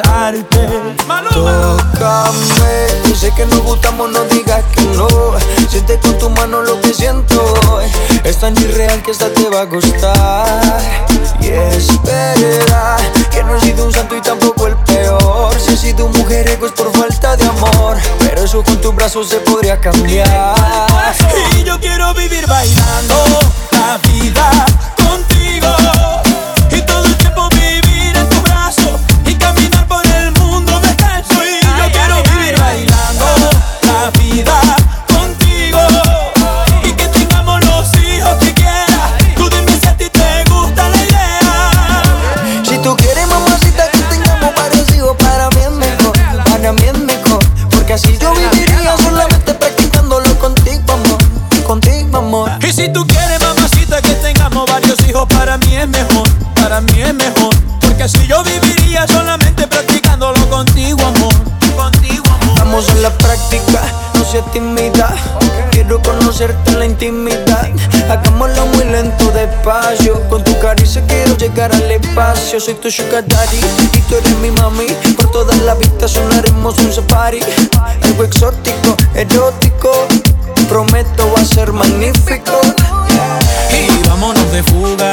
besarte. Maluma. Tócame, sé que nos gustamos, no digas que no. Siente con tu mano lo que siento. Es tan irreal que esta te va a gustar. Y espera, que no he sido un santo y tampoco el peor. Si he sido un mujeriego es por falta de amor. Pero eso con tus brazos se podría cambiar. Y yo quiero vivir bailando la vida contigo. tímida. Quiero conocerte en la intimidad. Hagámoslo muy lento, despacio. Con tu caricia quiero llegar al espacio. Soy tu sugar daddy y tú eres mi mami. Por toda la vistas sonaremos un safari. Algo exótico, erótico. Prometo va a ser magnífico. Y vámonos de fuga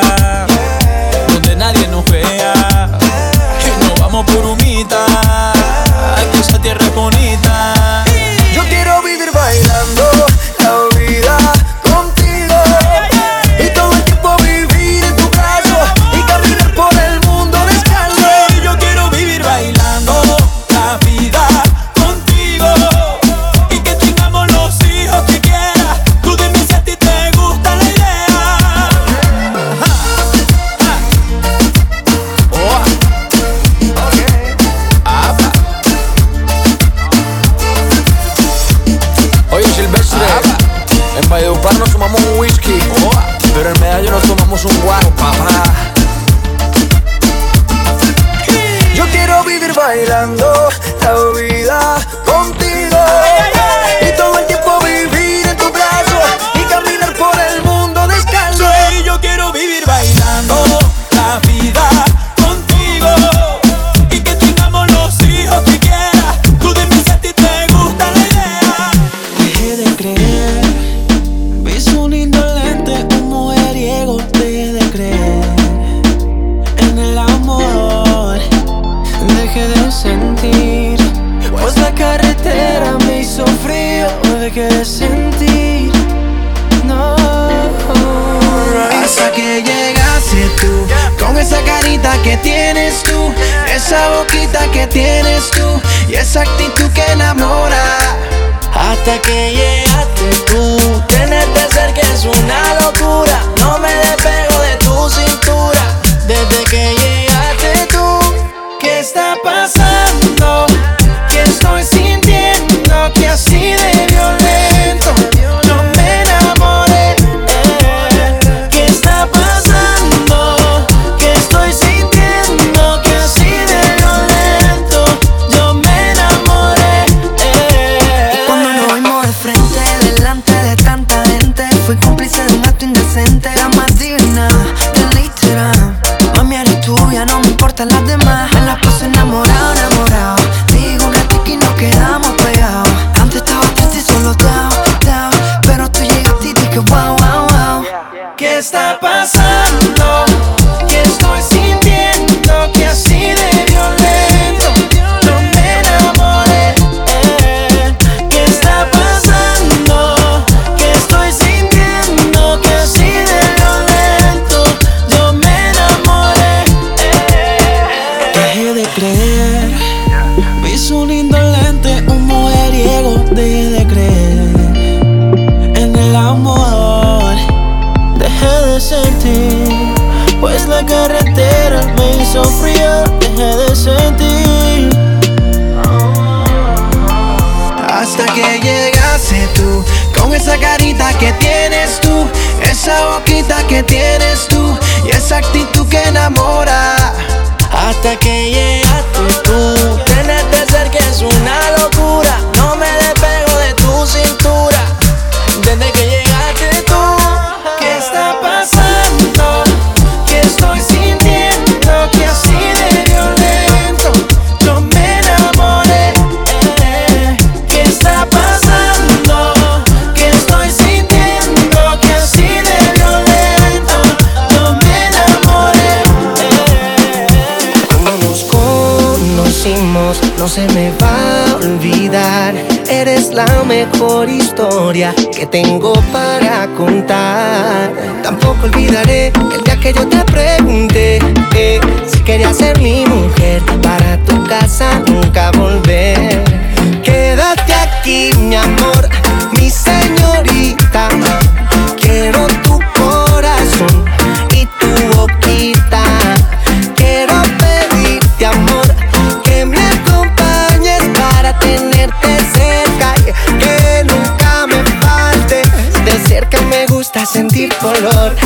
um ar hasta Esa boquita que tienes tú y esa actitud que enamora. Hasta que llegas tú. Que tengo para contar. Tampoco olvidaré el día que yo te pregunté eh, si querías ser mi mujer para tu casa nunca volver. Quédate aquí, mi amor,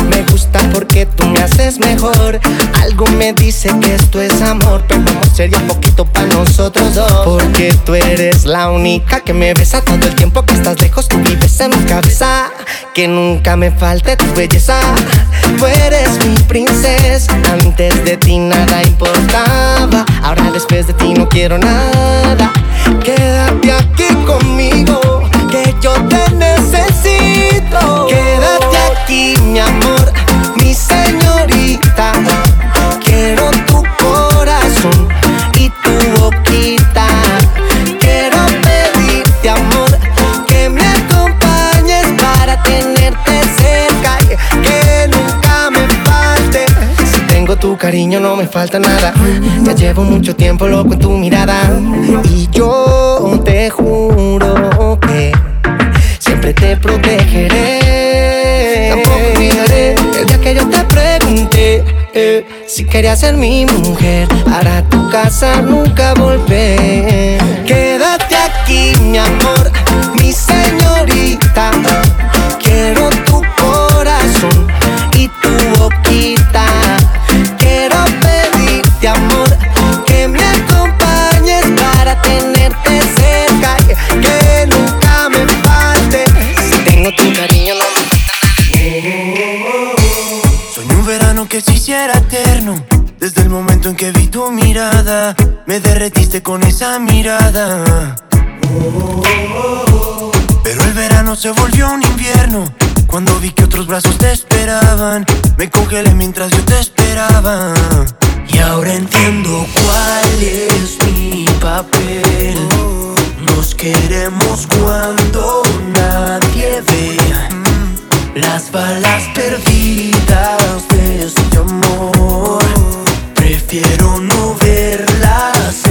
me gusta porque tú me haces mejor. Algo me dice que esto es amor, pero amor sería poquito para nosotros dos. Porque tú eres la única que me besa todo el tiempo que estás lejos, tú vives en mi cabeza. Que nunca me falte tu belleza. Tú eres mi princesa, antes de ti nada importaba. Ahora después de ti no quiero nada. Quédate aquí conmigo, que yo te necesito. Quédate mi amor, mi señorita. Quiero tu corazón y tu boquita. Quiero pedirte amor que me acompañes para tenerte cerca y que nunca me falte. Si tengo tu cariño no me falta nada. Ya llevo mucho tiempo loco en tu mirada si querías ser mi mujer para tu casa nunca volver. Con esa mirada. Pero el verano se volvió un invierno. Cuando vi que otros brazos te esperaban, me congelé mientras yo te esperaba. Y ahora entiendo cuál es mi papel. Nos queremos cuando nadie ve. Las balas perdidas de este amor Prefiero no verlas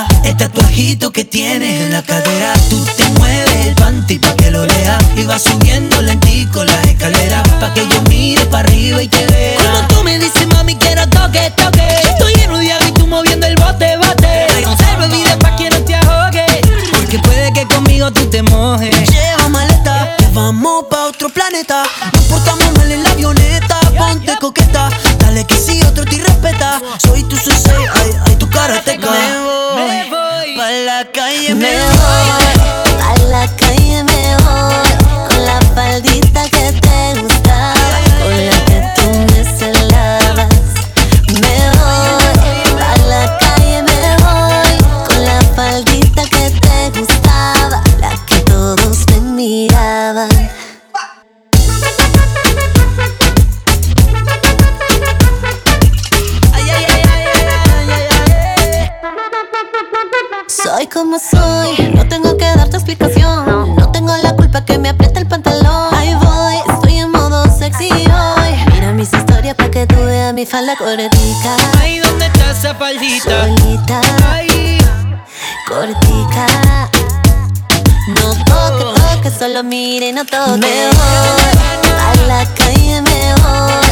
el este tatuajito que tienes en la cadera. Tú te mueves el panty pa' que lo lea. Y vas subiendo lentico las escaleras pa' que yo mire para arriba y te vea. Como tú me dices, mami, quiero toque, toque. Yo estoy en un y tú moviendo el bote, bote. No Reserva vida pa' que no te ahogue. Porque puede que conmigo tú te mojes. Lleva maleta, que vamos pa' otro planeta. Chanel. mi falda cortica. Ay, ¿dónde está esa faldita? Solita, ay, cortica. No toque, toque, solo mire y no toque. Mejor, a la calle mejor.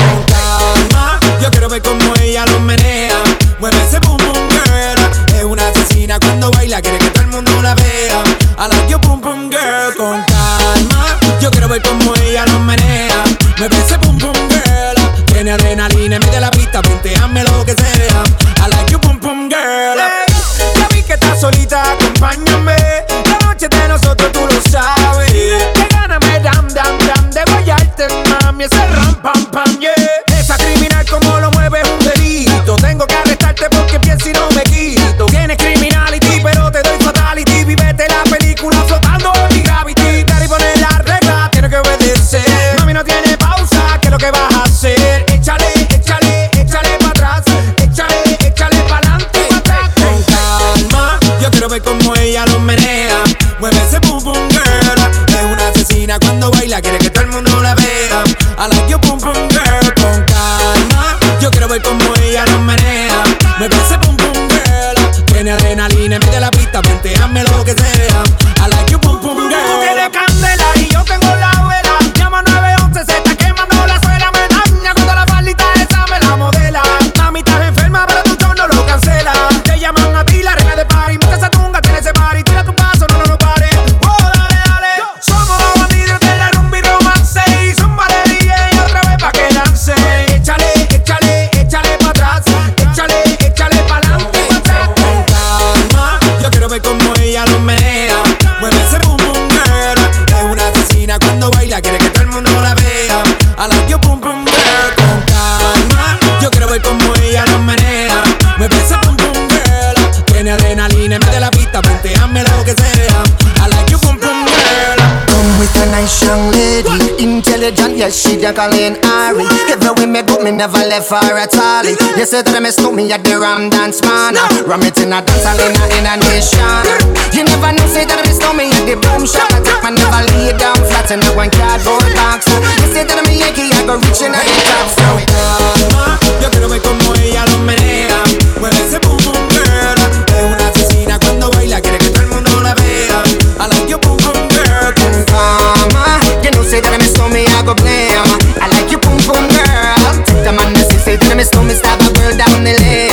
ella lo menea. Mueve ese boom boom girl. Es una asesina cuando baila, quiere que todo el mundo la vea. A la yo boom boom girl con calma. Yo quiero ver como ella lo menea. Mueve ese boom boom girl. Tiene adrenalina, mete la pista, ponteame lo que Planteame lo que sea. yeah, she just calling Ari. Even with me, but me never left her at all. You say that I mistook me at the Ram Dance Man. No. Ram it in a dance hall in a, in a nation. You never know, say that I mistook me at the boom shop. I take my never lay down flat in a one cardboard box. You say that I'm a Yankee, I go reaching out the top. So, no, yo quiero ver como ella lo menea. Mueve ese boom. me, I go blame. Uh. I like your boom, boom, girl. Take the man to six, say to me slow me, stab a girl down the lane.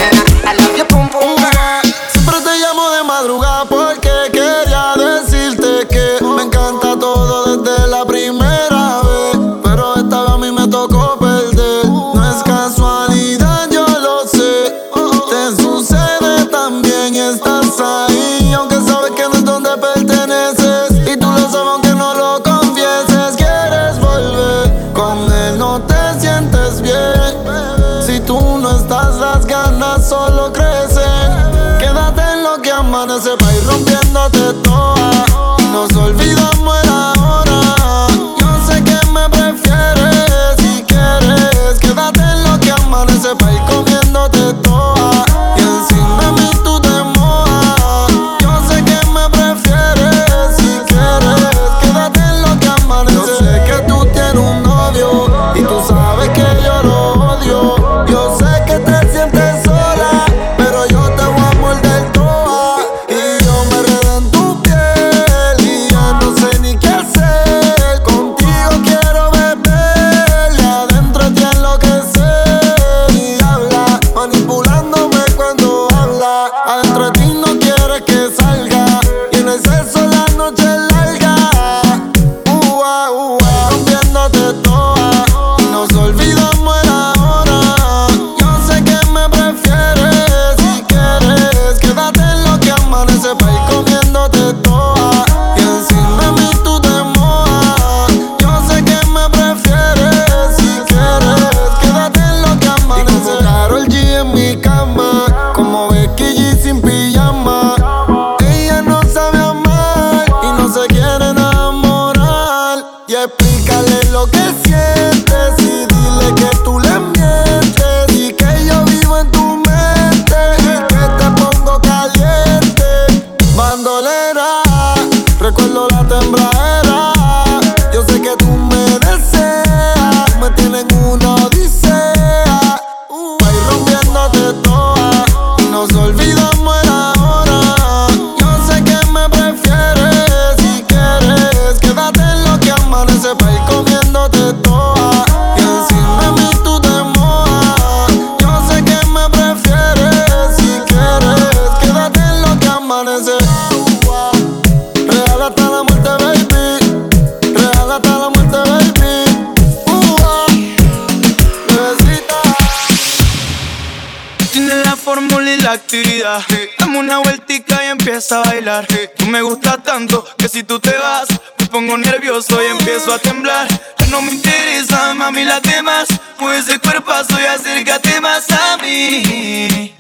Pongo nervioso y empiezo a temblar. Ya no me interesa, mami, las demás. Mueve ese cuerpazo y acércate más a mí.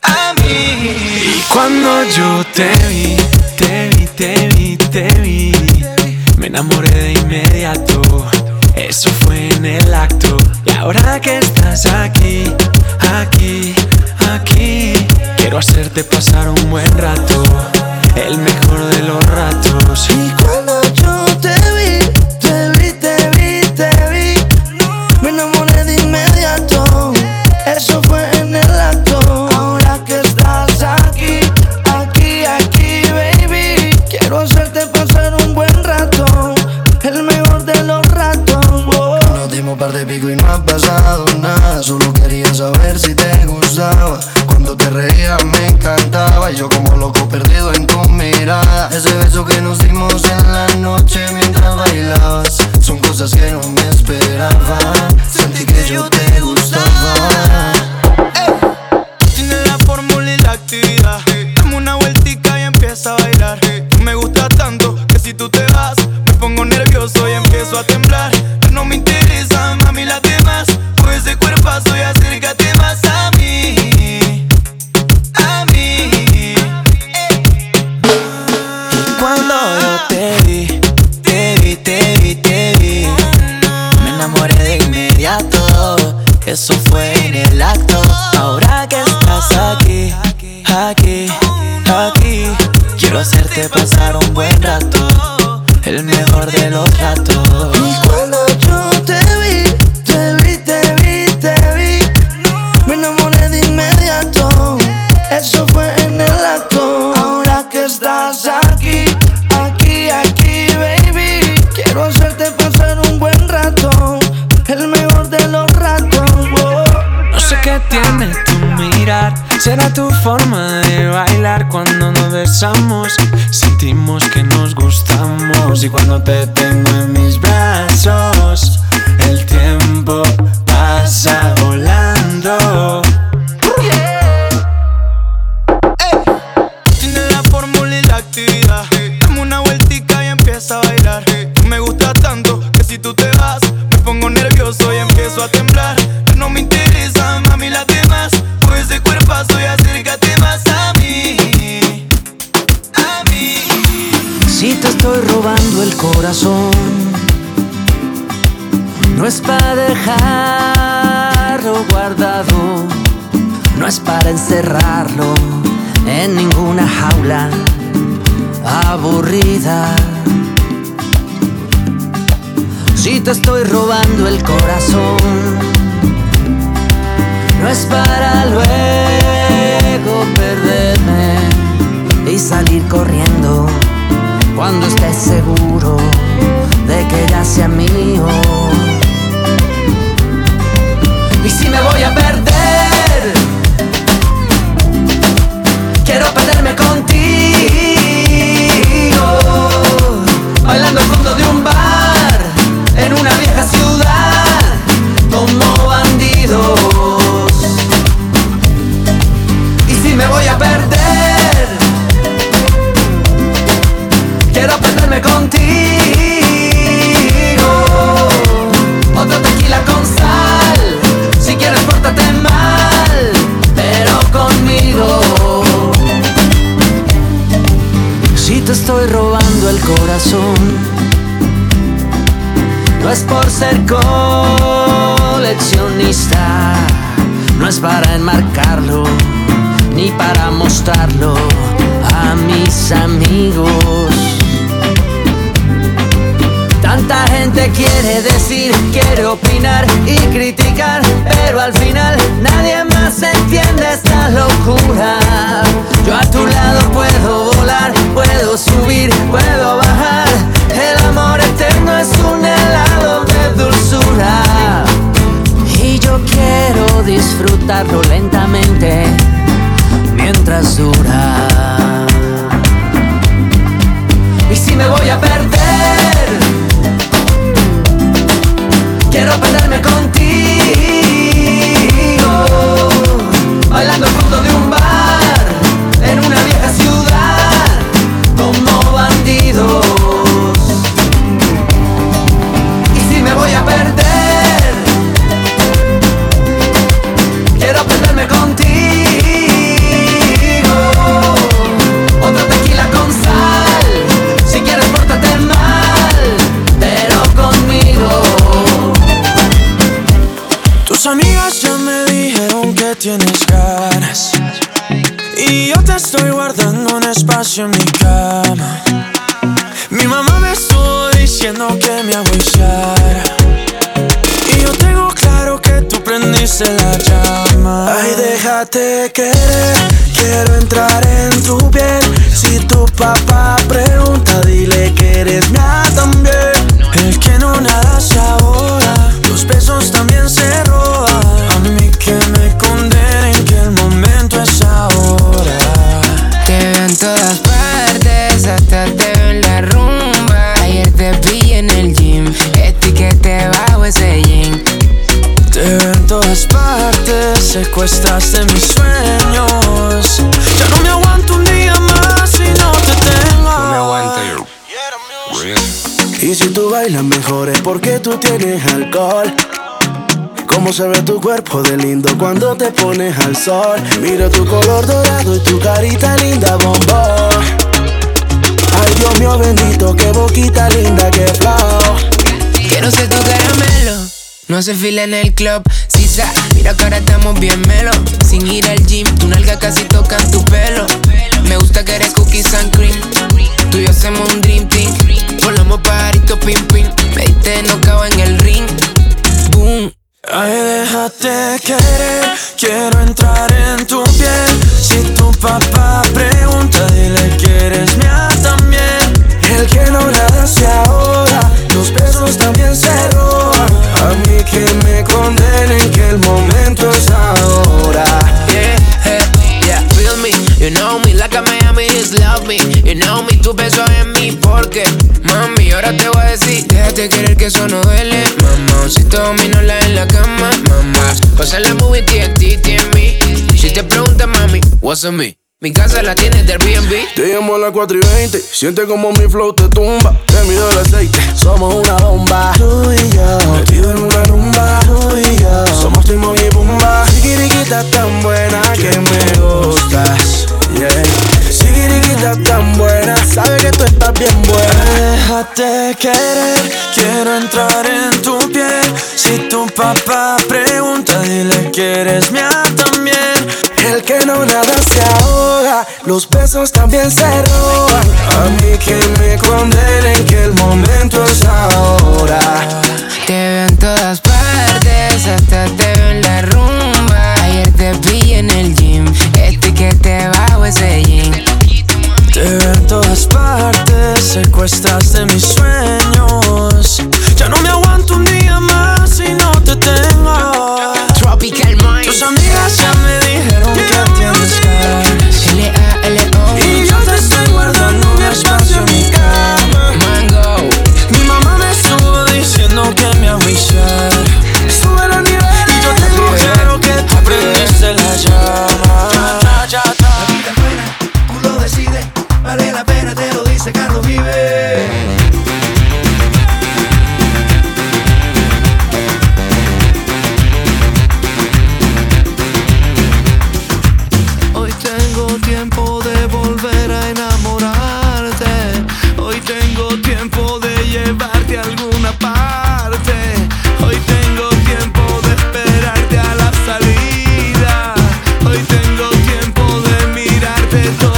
A mí. Y cuando yo te vi, te vi, te vi, te vi, me enamoré de inmediato. Eso fue en el acto. Y ahora que estás aquí, aquí, aquí, quiero hacerte pasar un buen rato. El mejor de los ratos. Y corazón, no es para dejarlo guardado, no es para encerrarlo en ninguna jaula aburrida. Si te estoy robando el corazón, no es para luego perderme y salir corriendo cuando estés seguro de que ya sea mío. Y si me voy a perder, quiero perderme contigo, bailando fondo de un bar estoy robando el corazón, no es por ser coleccionista, no es para enmarcarlo, ni para mostrarlo a mis amigos. Tanta gente quiere decir, quiere opinar y criticar, pero al final nadie más entiende esta locura. Yo a tu lado puedo volar, puedo subir, puedo bajar. El amor eterno es un helado de dulzura. Y yo quiero disfrutarlo lentamente mientras dura. Y si me voy a perder, quiero perderme contigo, porque tú tienes alcohol. Cómo se ve tu cuerpo de lindo cuando te pones al sol. Mira tu color dorado y tu carita linda, bombón. Ay, Dios mío bendito, qué boquita linda, qué flow. Quiero ser tu caramelo. No hace fila en el club, sisa. Mira que ahora estamos bien melo. Sin ir al gym, tu nalga casi tocan tu pelo. Me gusta que eres cookies and cream. Tú y yo hacemos un dream team. Volamos pajarito pim pim. Me diste no en el ring. Boom. Ay, déjate querer, quiero entrar en tu piel. Si tu papá pregunta, dile que what's on me? Mi casa la tienes de Airbnb. Te llamo a las 4 y 20, siente como mi flow te tumba. Te mido el aceite, somos una bomba. Tú y yo, metido en una rumba. Tú y yo, somos Timón y Pumba. Sigiriquita tan buena que me gustas. Yeah. Sigiriquita tan buena, sabe que tú estás bien buena. Déjate querer, quiero entrar en tu piel. Si tu papá pregunta, dile que eres mía también. El que no nada se ahoga, los besos también se roban. A mí que me condenen que el momento es ahora. Te veo en todas partes, hasta te veo en la rumba. Ayer te vi en el gym, etiquete bajo ese jean. Te veo en todas partes, secuestraste mis sueños. Ya no me aguanto un día más si no te tengo. Tropical Mind. Tus amigas ya me de.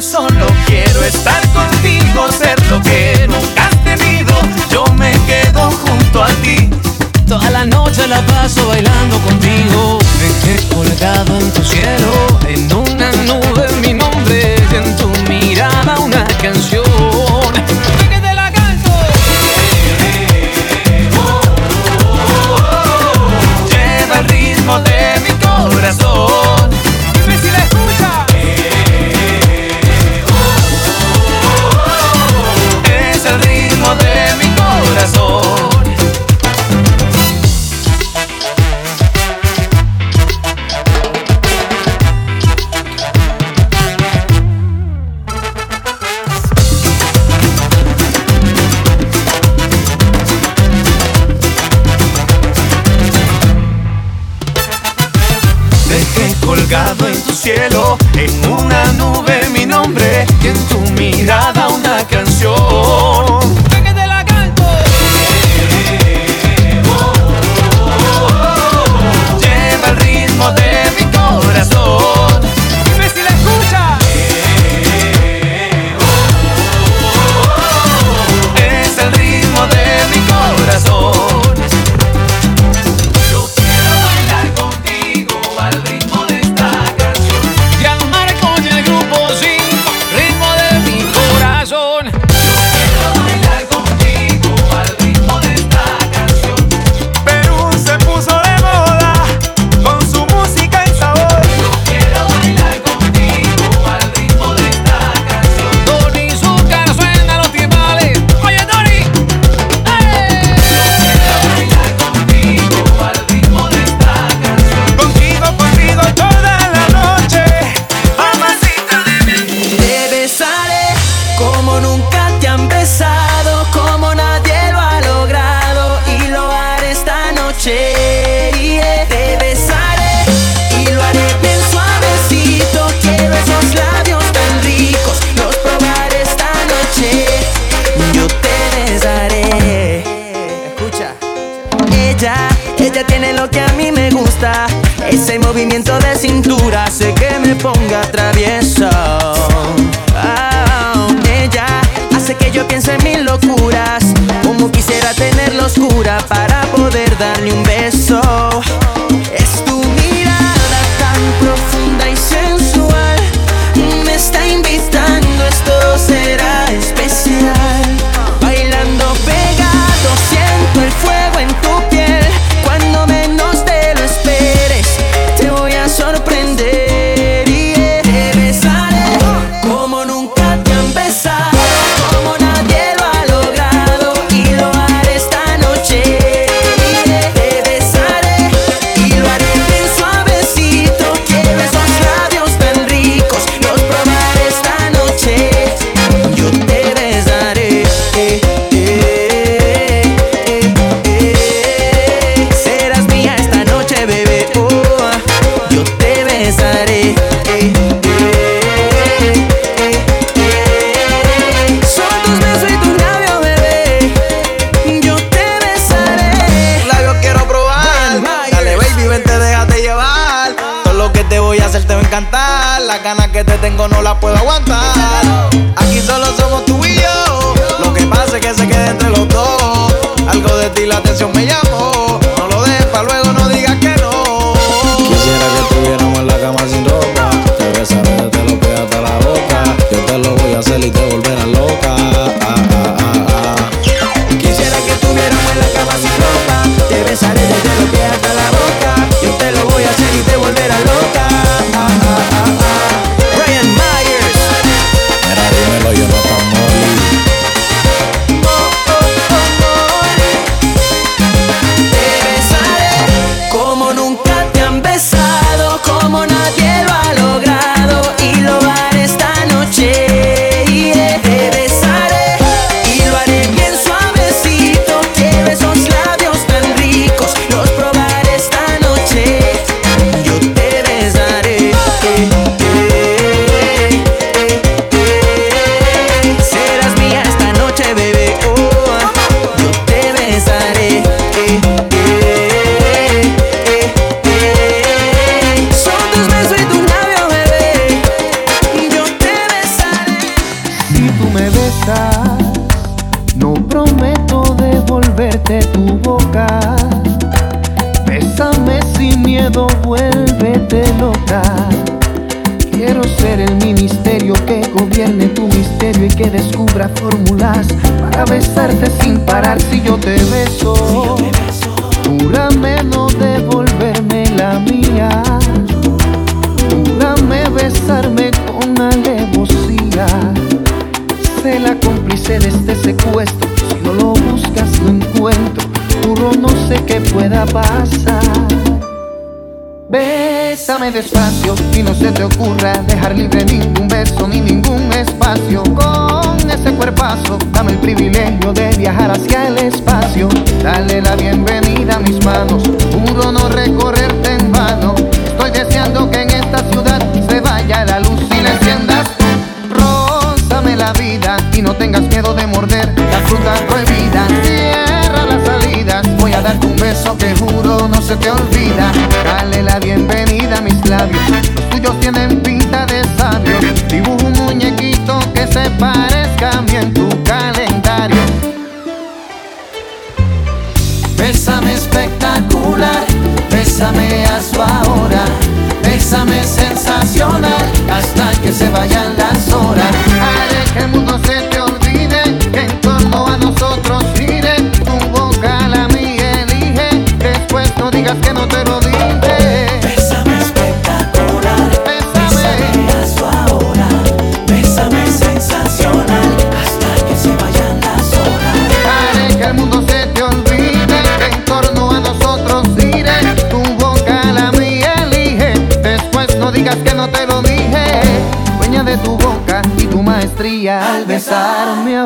solo quiero estar contigo, ser lo que nunca has tenido. Yo me quedo junto a ti. Toda la noche la paso bailando contigo. Me colgado en tu cielo movimiento de cintura hace que me ponga travieso. Oh, ella hace que yo piense en mis locuras, como quisiera tenerla oscura para poder darle un beso.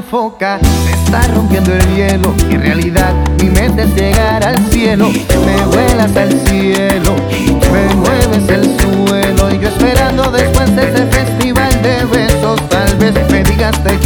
foca. Se está rompiendo el hielo. Y en realidad mi mente es llegar al cielo. Me vuelas al cielo, me mueves el suelo. Y yo esperando después de ese festival de besos. Tal vez me digas te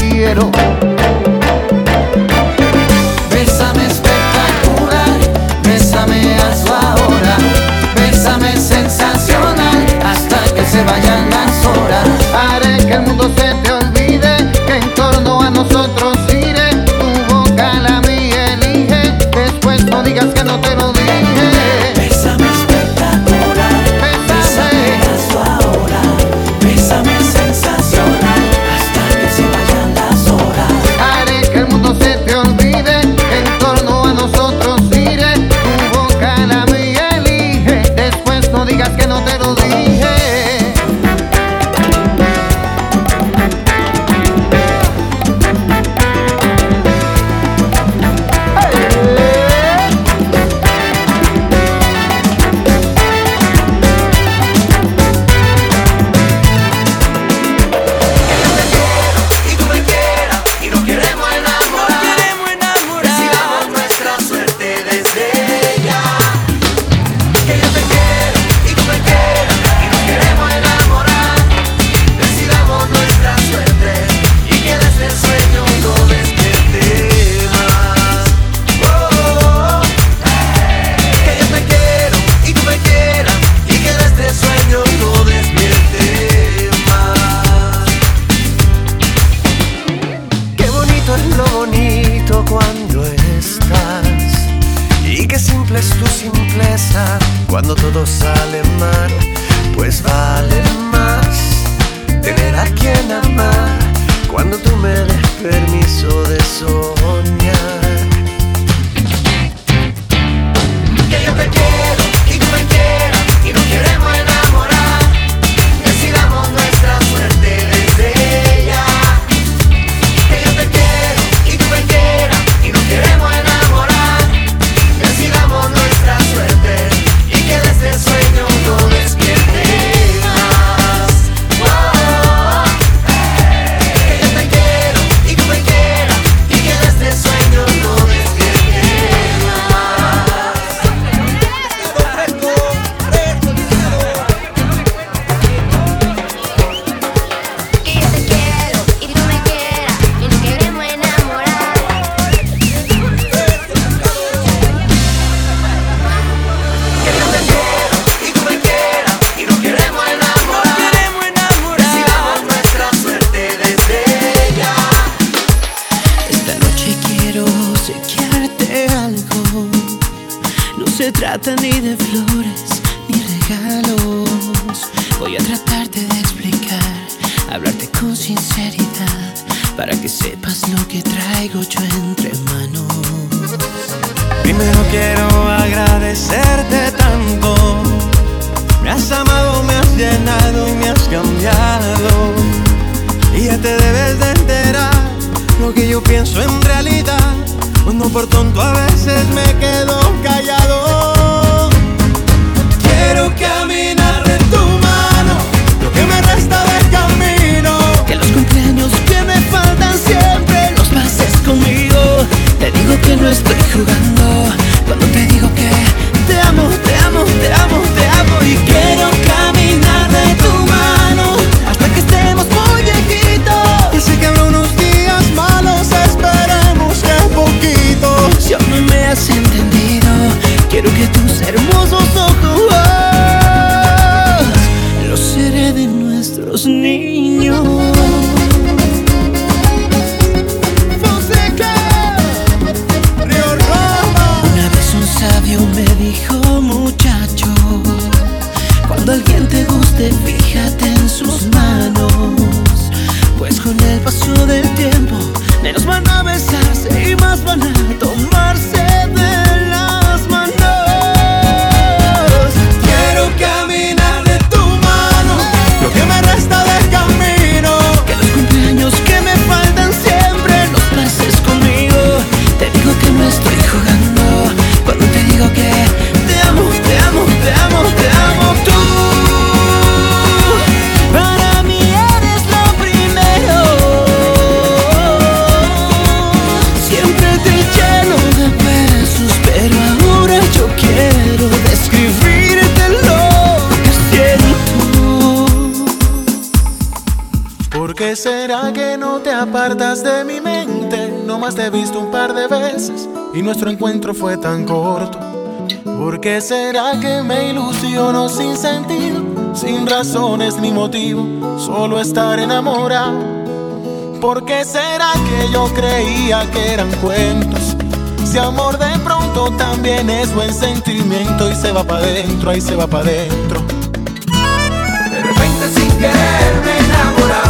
razones ni motivo, solo estar enamorado. ¿Por qué será que yo creía que eran cuentos? Si amor de pronto también es buen sentimiento y se va para adentro, ahí se va para adentro. De repente sin querer me he.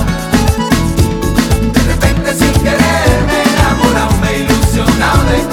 De repente sin querer me he me he ilusionado de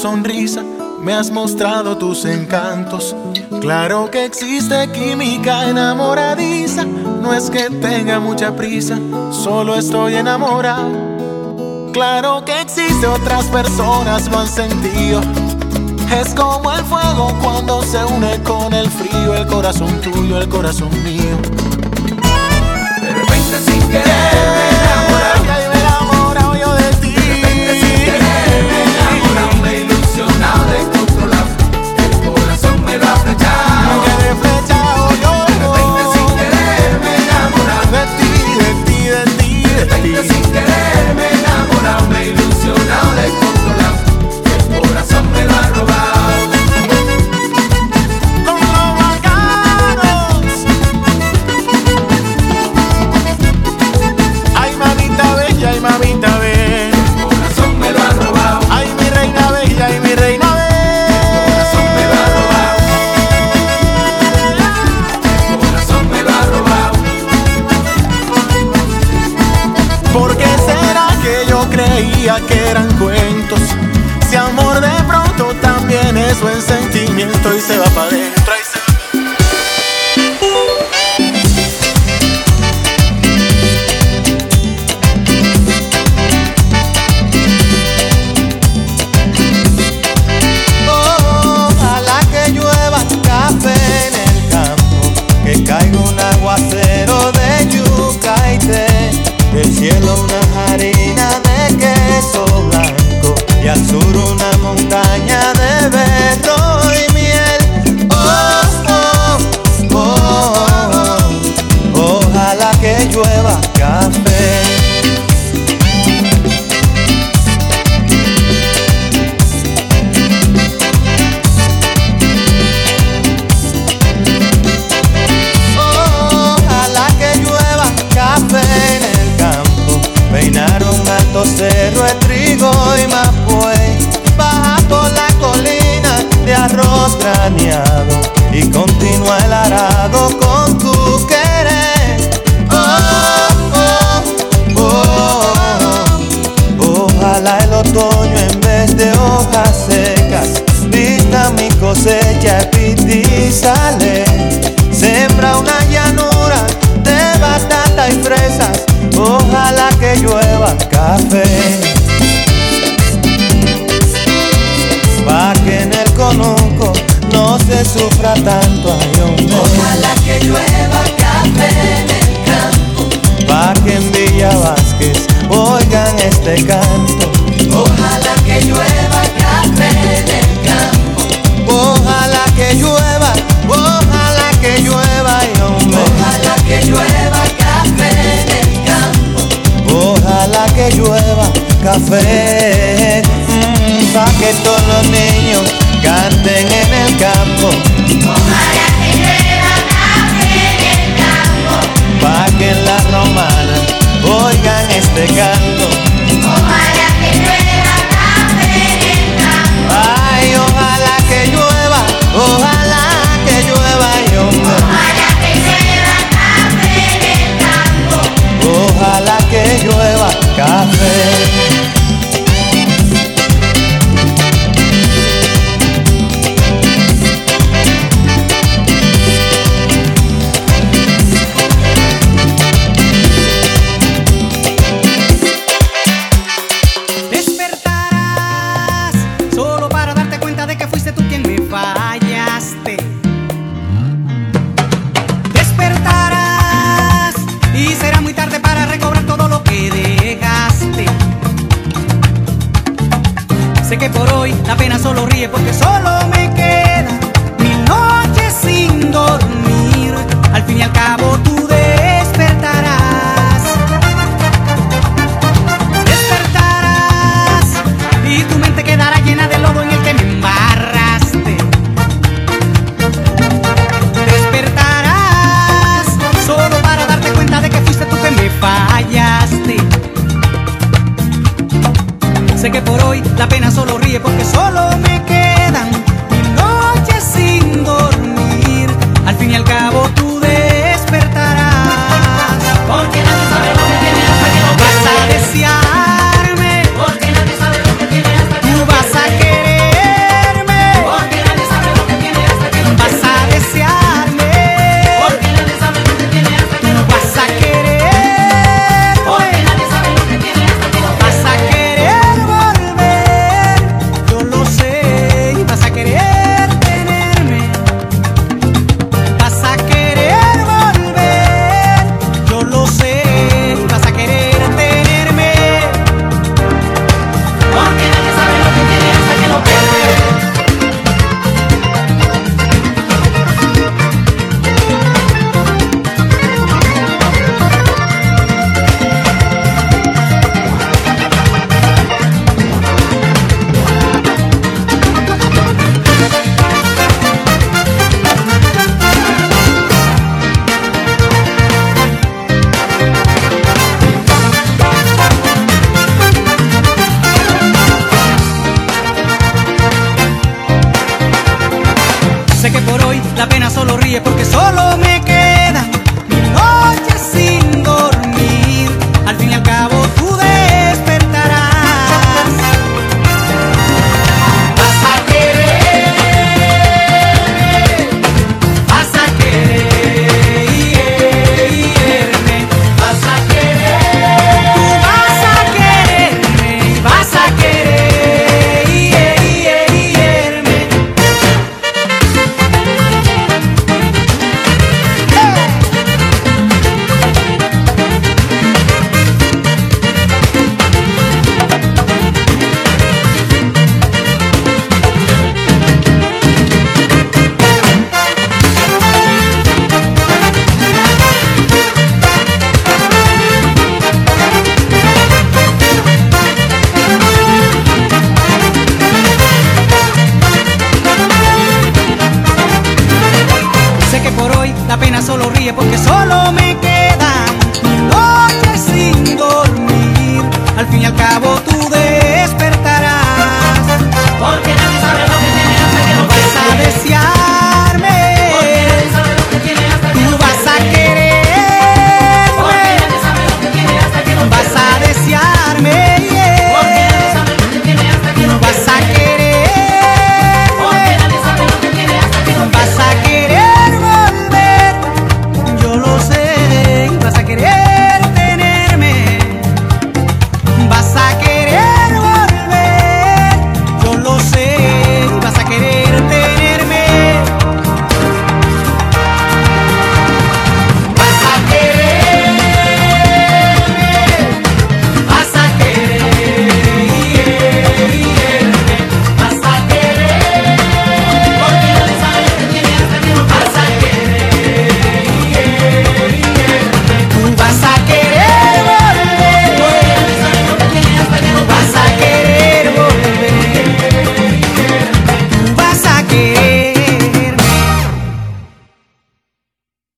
sonrisa, me has mostrado tus encantos. Claro que existe química enamoradiza, no es que tenga mucha prisa, solo estoy enamorado. Claro que existe, otras personas lo han sentido. Es como el fuego cuando se une con el frío, el corazón tuyo, el corazón mío. De repente sin querer. se va a pagar.